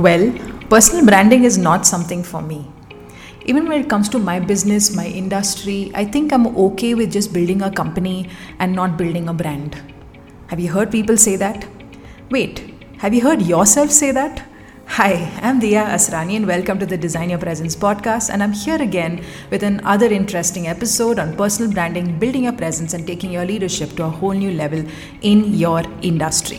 Well, personal branding is not something for me. Even when it comes to my business, my industry, I think I'm okay with just building a company and not building a brand. Have you heard people say that? Wait, have you heard yourself say that? Hi, I'm Dia Asrani and welcome to the Design Your Presence podcast. And I'm here again with another interesting episode on personal branding, building your presence, and taking your leadership to a whole new level in your industry.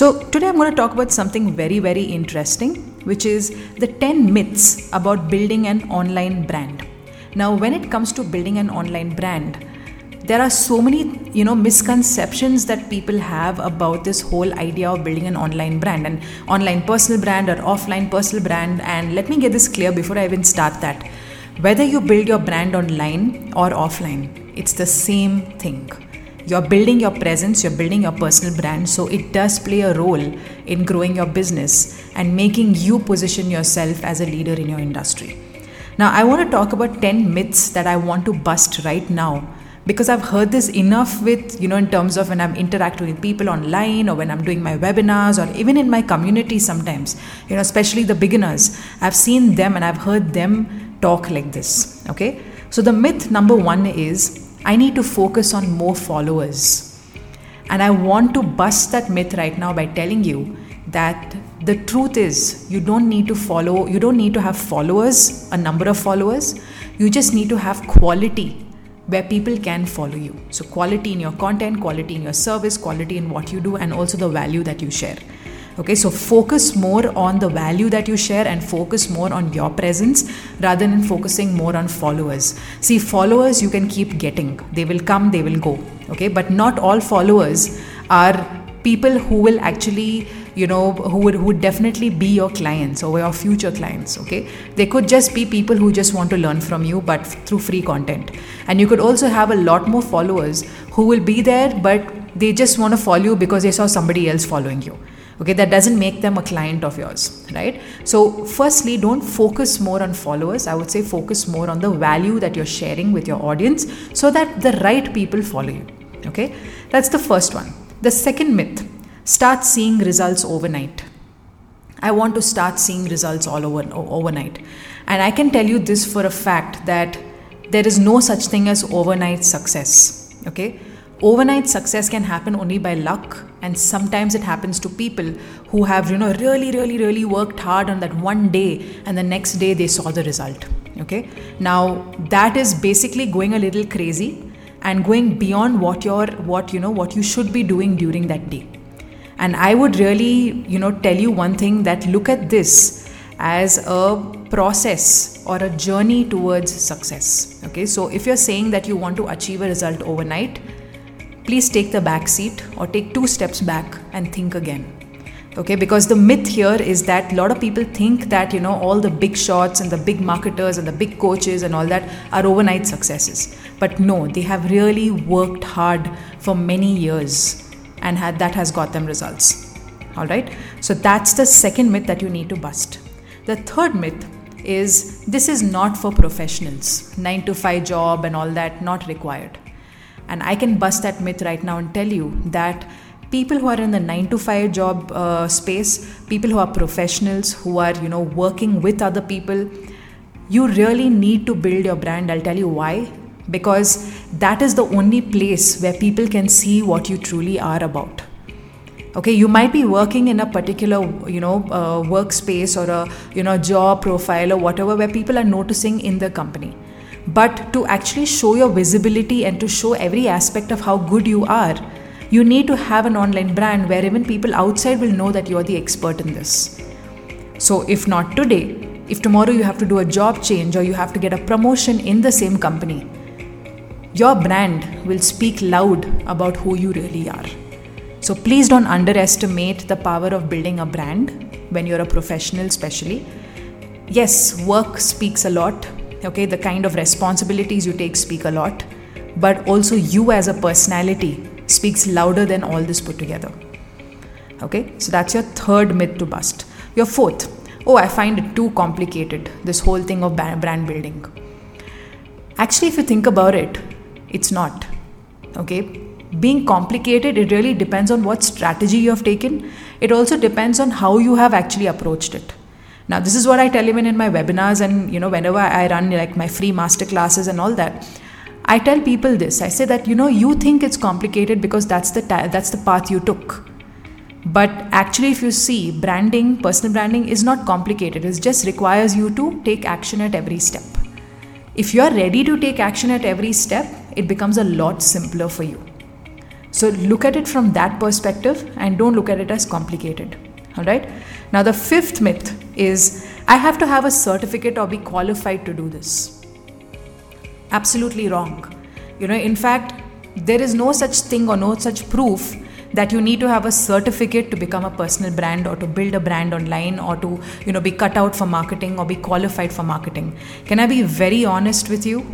So, today I'm going to talk about something very, very interesting, which is the 10 myths about building an online brand. Now, when it comes to building an online brand, there are so many you know misconceptions that people have about this whole idea of building an online brand an online personal brand or offline personal brand. And let me get this clear before i even start that. Whether you build your brand online or offline it's the same thing you're building your presence you're building your personal brand so it does play a role in growing your business and making you position yourself as a leader in your industry now i want to talk about 10 myths that i want to bust right now because I've heard this enough with, you know, in terms of when I'm interacting with people online or when I'm doing my webinars or even in my community sometimes, you know, especially the beginners. I've seen them and I've heard them talk like this. Okay. So the myth number one is I need to focus on more followers. And I want to bust that myth right now by telling you that the truth is you don't need to follow, you don't need to have followers, a number of followers. You just need to have quality where people can follow you. So, quality in your content, quality in your service, quality in what you do, and also the value that you share. Okay, so focus more on the value that you share and focus more on your presence rather than focusing more on followers. See, followers you can keep getting, they will come, they will go. Okay, but not all followers are people who will actually you know who would, who would definitely be your clients or your future clients okay they could just be people who just want to learn from you but through free content and you could also have a lot more followers who will be there but they just want to follow you because they saw somebody else following you okay that doesn't make them a client of yours right so firstly don't focus more on followers i would say focus more on the value that you're sharing with your audience so that the right people follow you okay that's the first one the second myth start seeing results overnight. I want to start seeing results all over overnight. And I can tell you this for a fact that there is no such thing as overnight success. Okay? Overnight success can happen only by luck and sometimes it happens to people who have you know really really really worked hard on that one day and the next day they saw the result okay now that is basically going a little crazy and going beyond what your what you know what you should be doing during that day and I would really, you know, tell you one thing that look at this as a process or a journey towards success. Okay, so if you're saying that you want to achieve a result overnight, please take the back seat or take two steps back and think again. Okay, because the myth here is that a lot of people think that you know all the big shots and the big marketers and the big coaches and all that are overnight successes. But no, they have really worked hard for many years and had, that has got them results. All right. So that's the second myth that you need to bust. The third myth is this is not for professionals. 9 to 5 job and all that not required. And I can bust that myth right now and tell you that people who are in the 9 to 5 job uh, space, people who are professionals who are, you know, working with other people, you really need to build your brand. I'll tell you why. Because that is the only place where people can see what you truly are about. Okay you might be working in a particular you know uh, workspace or a you know job profile or whatever where people are noticing in the company but to actually show your visibility and to show every aspect of how good you are you need to have an online brand where even people outside will know that you are the expert in this so if not today if tomorrow you have to do a job change or you have to get a promotion in the same company your brand will speak loud about who you really are. So please don't underestimate the power of building a brand when you're a professional, especially. Yes, work speaks a lot, okay, the kind of responsibilities you take speak a lot, but also you as a personality speaks louder than all this put together. Okay, so that's your third myth to bust. Your fourth, oh, I find it too complicated, this whole thing of brand building. Actually, if you think about it, it's not. Okay? Being complicated, it really depends on what strategy you have taken. It also depends on how you have actually approached it. Now, this is what I tell even in my webinars and, you know, whenever I run like my free master classes and all that. I tell people this. I say that, you know, you think it's complicated because that's the, ta- that's the path you took. But actually, if you see, branding, personal branding is not complicated. It just requires you to take action at every step. If you are ready to take action at every step, it becomes a lot simpler for you. So look at it from that perspective and don't look at it as complicated. All right. Now, the fifth myth is I have to have a certificate or be qualified to do this. Absolutely wrong. You know, in fact, there is no such thing or no such proof that you need to have a certificate to become a personal brand or to build a brand online or to you know be cut out for marketing or be qualified for marketing. Can i be very honest with you?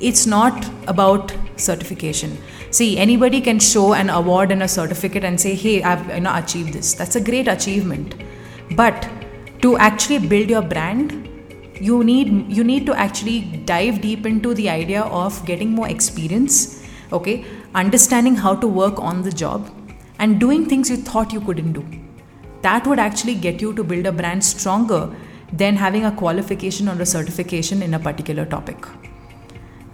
It's not about certification. See anybody can show an award and a certificate and say hey i've you know achieved this. That's a great achievement. But to actually build your brand you need you need to actually dive deep into the idea of getting more experience okay? Understanding how to work on the job and doing things you thought you couldn't do. That would actually get you to build a brand stronger than having a qualification or a certification in a particular topic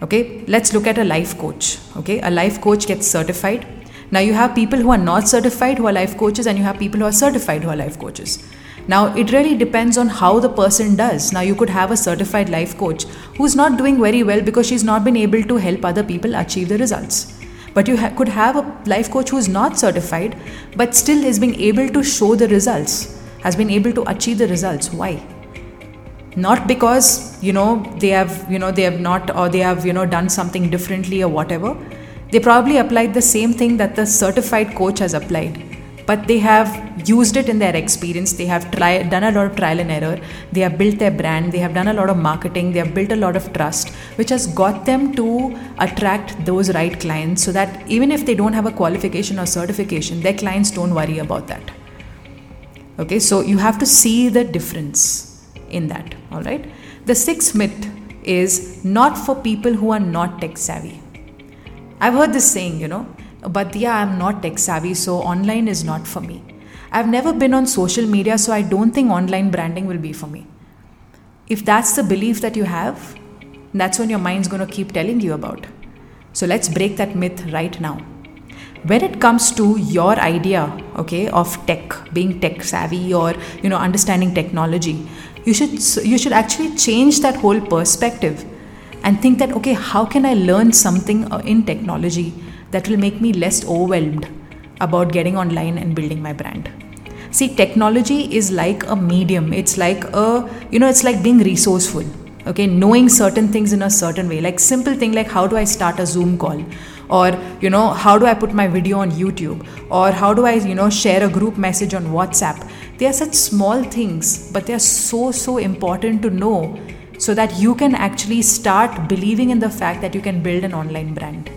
okay? Let's look at a life coach okay? A life coach gets certified. Now you have people who are not certified who are life coaches and you have people who are certified who are life coaches now, it really depends on how the person does. Now, you could have a certified life coach who's not doing very well because she's not been able to help other people achieve the results. But you ha- could have a life coach who's not certified but still is being able to show the results, has been able to achieve the results. Why? Not because, you know, they have, you know, they have not or they have, you know, done something differently or whatever. They probably applied the same thing that the certified coach has applied but they have used it in their experience. They have try, done a lot of trial and error. They have built their brand. They have done a lot of marketing. They have built a lot of trust which has got them to attract those right clients so that even if they don't have a qualification or certification their clients don't worry about that. Okay so you have to see the difference in that all right? The sixth myth is not for people who are not tech savvy. I've heard this saying you know but yeah, I'm not tech savvy, so online is not for me. I've never been on social media, so I don't think online branding will be for me. If that's the belief that you have, that's when your mind's going to keep telling you about. So let's break that myth right now. When it comes to your idea, okay, of tech, being tech savvy or you know understanding technology, you should you should actually change that whole perspective and think that okay, how can I learn something uh, in technology that will make me less overwhelmed about getting online and building my brand. See technology is like a medium. It's like a you know it's like being resourceful okay? Knowing certain things in a certain way. Like simple thing like how do i start a zoom call? Or you know how do i put my video on youtube? Or how do i you know share a group message on whatsapp? They are such small things but they are so so important to know so that you can actually start believing in the fact that you can build an online brand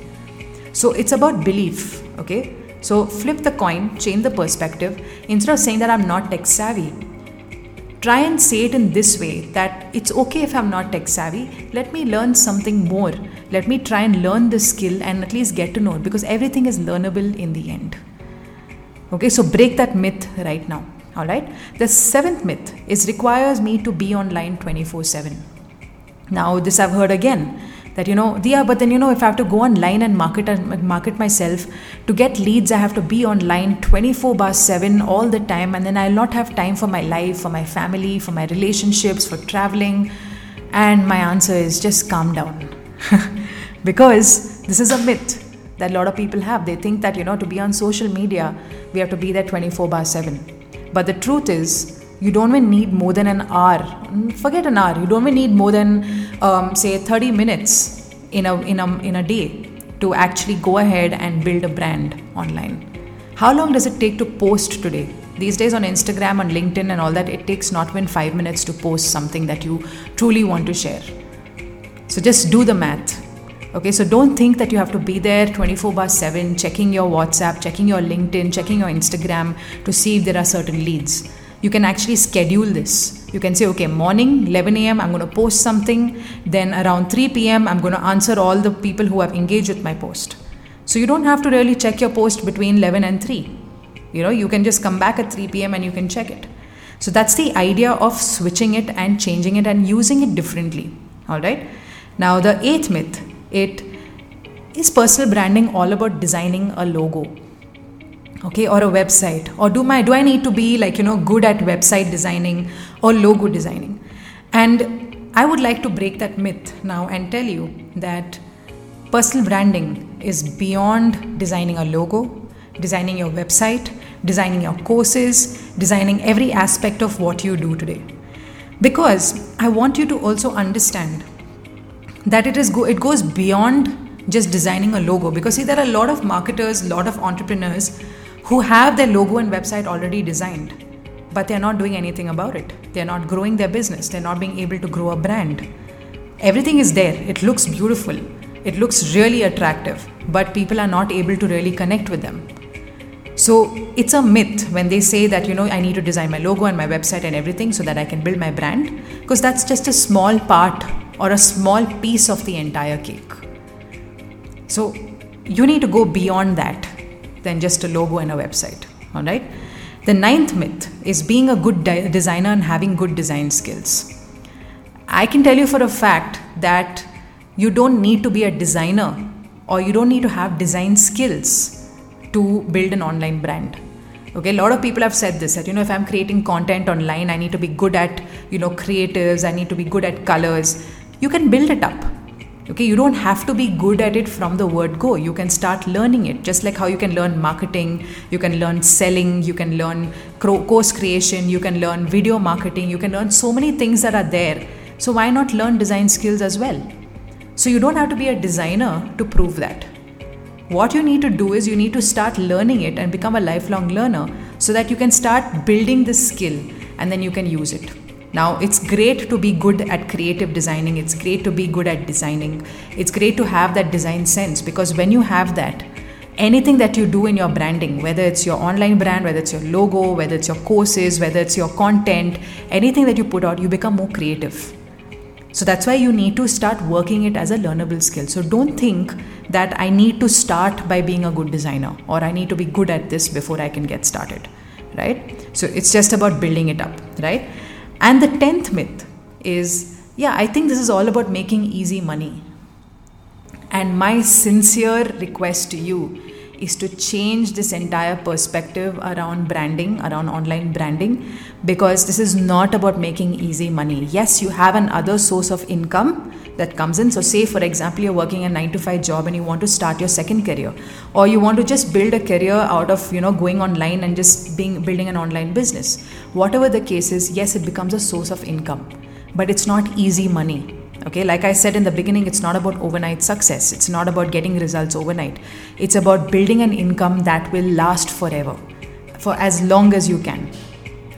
so it's about belief, okay? So flip the coin, change the perspective. Instead of saying that I'm not tech savvy, try and say it in this way that it's okay if I'm not tech savvy. Let me learn something more. Let me try and learn this skill and at least get to know it because everything is learnable in the end. Okay, so break that myth right now. All right. The seventh myth is requires me to be online 24 7. Now, this I've heard again that you know yeah but then you know if i have to go online and market and market myself to get leads i have to be online 24 bar 7 all the time and then i'll not have time for my life for my family for my relationships for traveling and my answer is just calm down. Because this is a myth that a lot of people have. They think that you know to be on social media we have to be there 24 bar 7 but the truth is you don't even need more than an hour. Forget an hour. You don't even need more than um, say 30 minutes in a, in, a, in a day to actually go ahead and build a brand online. How long does it take to post today? These days on instagram and linkedin and all that it takes not even five minutes to post something that you truly want to share. So just do the math. Okay so don't think that you have to be there 24 by 7 checking your whatsapp checking your linkedin checking your instagram to see if there are certain leads you can actually schedule this. You can say, okay, morning, 11 a.m., I'm going to post something. Then around 3 p.m., I'm going to answer all the people who have engaged with my post. So you don't have to really check your post between 11 and 3. You know, you can just come back at 3 p.m. and you can check it. So that's the idea of switching it and changing it and using it differently. All right. Now, the eighth myth it is personal branding all about designing a logo okay or a website. Or do my do i need to be like you know good at website designing or logo designing? And i would like to break that myth now and tell you that personal branding is beyond designing a logo designing your website designing your courses designing every aspect of what you do today. Because i want you to also understand that it is go- it goes beyond just designing a logo. Because see there are a lot of marketers a lot of entrepreneurs who have their logo and website already designed but they're not doing anything about it. They're not growing their business. They're not being able to grow a brand. Everything is there. It looks beautiful. It looks really attractive but people are not able to really connect with them. So it's a myth when they say that you know I need to design my logo and my website and everything so that I can build my brand because that's just a small part or a small piece of the entire cake. So you need to go beyond that than just a logo and a website. All right. The ninth myth is being a good di- designer and having good design skills. I can tell you for a fact that you don't need to be a designer or you don't need to have design skills to build an online brand okay a lot of people have said this that you know if i'm creating content online i need to be good at you know creatives i need to be good at colors you can build it up okay you don't have to be good at it from the word go. You can start learning it just like how you can learn marketing you can learn selling you can learn course creation you can learn video marketing you can learn so many things that are there. So why not learn design skills as well? So you don't have to be a designer to prove that. What you need to do is you need to start learning it and become a lifelong learner so that you can start building this skill and then you can use it now, it's great to be good at creative designing, it's great to be good at designing, it's great to have that design sense because when you have that, anything that you do in your branding, whether it's your online brand, whether it's your logo, whether it's your courses, whether it's your content, anything that you put out, you become more creative. So that's why you need to start working it as a learnable skill. So don't think that I need to start by being a good designer or I need to be good at this before I can get started, right? So it's just about building it up, right? And the 10th myth is yeah, I think this is all about making easy money. And my sincere request to you is to change this entire perspective around branding, around online branding, because this is not about making easy money. Yes, you have another source of income that comes in. So, say for example, you're working a nine to five job and you want to start your second career, or you want to just build a career out of you know going online and just being building an online business. Whatever the case is, yes, it becomes a source of income, but it's not easy money. Okay, like I said in the beginning, it's not about overnight success. It's not about getting results overnight. It's about building an income that will last forever, for as long as you can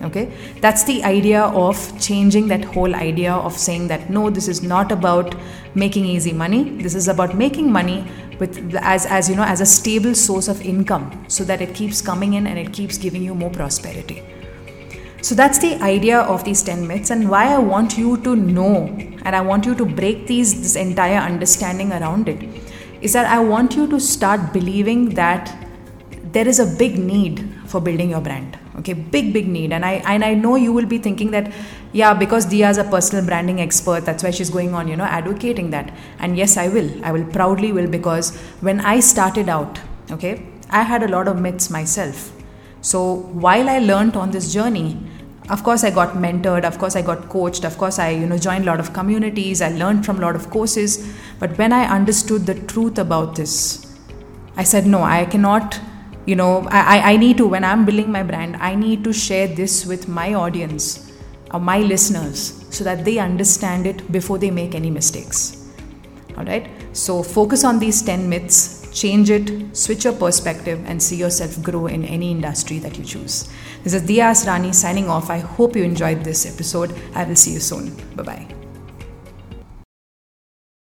okay that's the idea of changing that whole idea of saying that no this is not about making easy money this is about making money with as as you know as a stable source of income so that it keeps coming in and it keeps giving you more prosperity so that's the idea of these 10 myths and why i want you to know and i want you to break these this entire understanding around it is that i want you to start believing that there is a big need for building your brand okay? Big big need. And i and i know you will be thinking that yeah because dia is a personal branding expert that's why she's going on you know advocating that. And yes i will. I will proudly will because when i started out okay i had a lot of myths myself. So while i learned on this journey of course i got mentored. Of course i got coached. Of course i you know joined a lot of communities. I learned from a lot of courses. But when i understood the truth about this i said no i cannot you know I, I need to when i'm building my brand i need to share this with my audience or my listeners so that they understand it before they make any mistakes. All right? So focus on these 10 myths change it switch your perspective and see yourself grow in any industry that you choose. This is Dia Rani signing off. I hope you enjoyed this episode. I will see you soon. Bye bye